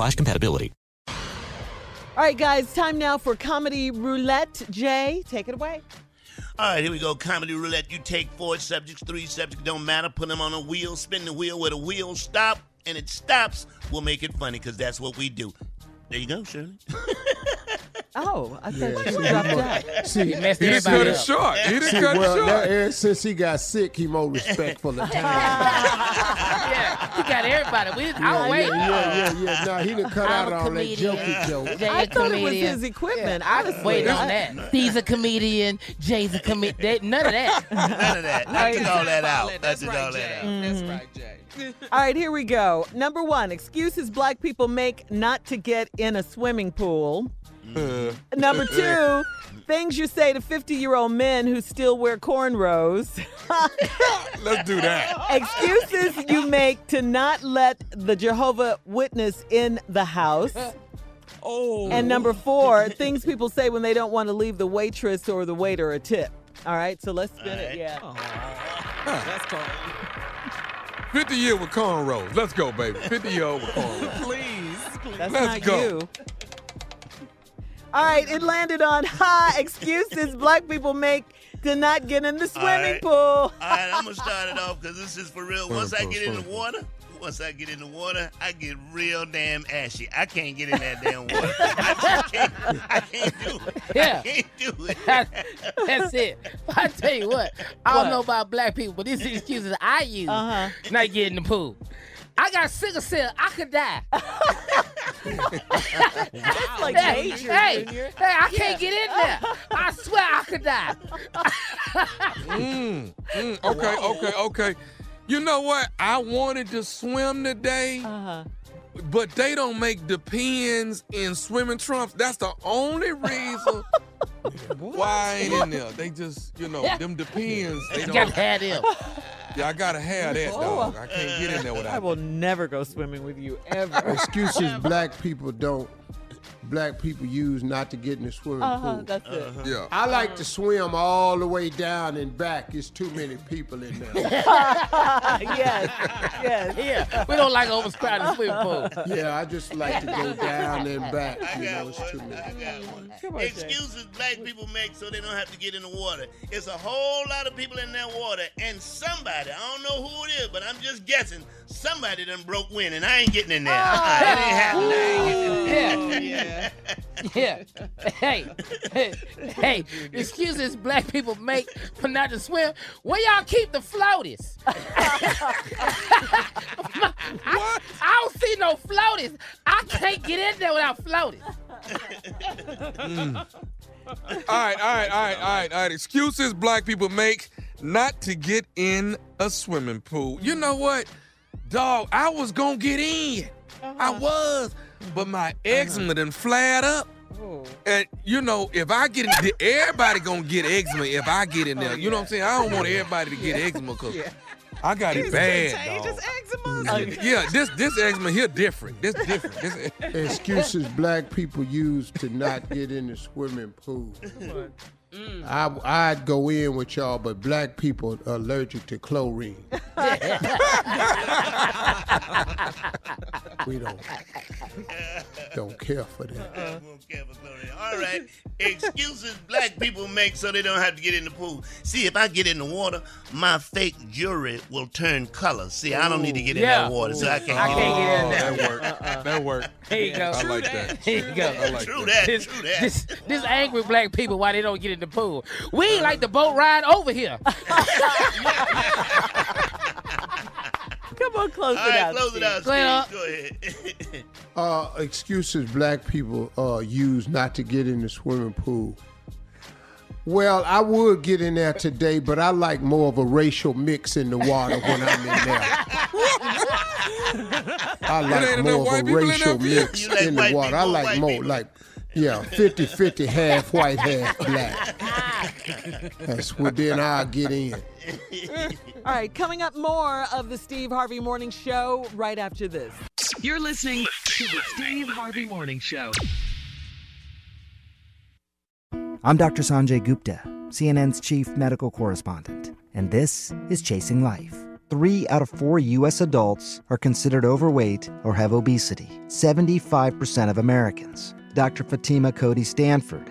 slash compatibility. All right, guys, time now for Comedy Roulette. Jay, take it away. All right, here we go. Comedy roulette. You take four subjects, three subjects, don't matter. Put them on a wheel, spin the wheel where the wheel stop, and it stops. We'll make it funny because that's what we do. There you go, Shirley. Oh, I thought Yeah, you see, dropped he out. mu- See, He messed he everybody cut it up. short. He done See, cut it well, short. now, ever since he got sick, he more respectful of time. yeah, you got everybody. We, Yeah, I'll wait. yeah, yeah, yeah, yeah. No, he done cut I'm out a all that jokey joke. Jay I a thought it was his equipment. I was waiting on that. He's a comedian. Jay's a comedian. None of that. None of that. I took all that out. I That's took right, all that Jay. out. That's right, mm-hmm. Jay. All right, here we go. Number one excuses black people make not to get in a swimming pool. Mm. Number two, things you say to 50 year old men who still wear cornrows. Let's do that. Excuses you make to not let the Jehovah Witness in the house. Oh. And number four, things people say when they don't want to leave the waitress or the waiter a tip. All right, so let's spin it. Yeah. That's cool. 50 year with cornrows. Let's go, baby. 50 year old with cornrows. Please, please. That's Let's not go. you. All right, it landed on ha excuses black people make to not get in the swimming right. pool. All right, I'm gonna start it off because this is for real. Once I get in the water, once I get in the water, I get real damn ashy. I can't get in that damn water. I just can't. I can't do it. Yeah. I can't do it. That's it. I tell you what, I don't know about black people, but these are excuses I use Uh-huh. not getting in the pool. I got sickle cell. I could die. That's like hey, nature, hey, Junior. hey, I can't get in there. I swear I could die. Mm, mm, okay, okay, okay. You know what? I wanted to swim today, Uh-huh. but they don't make the pins in swimming trunks. That's the only reason why I ain't in there. They just, you know, them depends. They don't. gotta have them. Yeah, I gotta have that dog. I can't get in there without. I without. will never go swimming with you ever. Oh, Oh, Excuses black people don't black people use not to get in the swimming Uh-huh, pool. that's it. Yeah. I like to swim all the way down and back. It's too many people in there. yes, yes. Yeah, we don't like overcrowded swimming pool. yeah, I just like to go down and back. You know, it's too many. I got one. Excuses black people make so they don't have to get in the water. It's a whole lot of people in that water, and somebody, I don't know who it is, but I'm just guessing, somebody done broke wind, and I ain't getting in there. Uh-uh, it ain't happening. I ain't getting in there. Yeah. Yeah. Hey, hey, hey, excuses black people make for not to swim. Where y'all keep the floaties? I, I don't see no floaties. I can't get in there without floaties. Mm. All right, all right, all right, all right, all right. Excuses black people make not to get in a swimming pool. You know what? Dog, I was gonna get in. I was, but my eczema done flared up. And you know, if I get in, everybody gonna get eczema if I get in there. You know what I'm saying? I don't want everybody to get eczema because I got it bad, dog. Yeah, this this eczema here different. This different. This, Excuses black people use to not get in the swimming pool. I, I'd go in with y'all, but black people are allergic to chlorine. we don't don't care for that. Uh-uh. All right. Excuses black people make so they don't have to get in the pool. See, if I get in the water, my fake jewelry will turn color. See, I don't need to get in Yeah. that water, so I can't I get can't in get in there. there. that worked. Uh-uh. That work. Here you go. I like that. Here you go. I like True that. that, true that. this, this angry black people why they don't get in the pool. We ain't like the boat ride over here. Come on, close All it right, out. close it out, Go Steve. Go ahead. Uh, excuses black people uh, use not to get in the swimming pool. Well, I would get in there today, but I like more of a racial mix in the water when I'm in there. I like more of a people in racial mix You like in the white water. I like more people? like, yeah, 50-50, half white, half black. That's what then I'll get in. All right, coming up more of the Steve Harvey Morning Show right after this. You're listening to the Steve Harvey Morning Show. I'm Dr. Sanjay Gupta, CNN's chief medical correspondent, and this is Chasing Life. Three out of four U.S. adults are considered overweight or have obesity, 75% of Americans. Dr. Fatima Cody Stanford.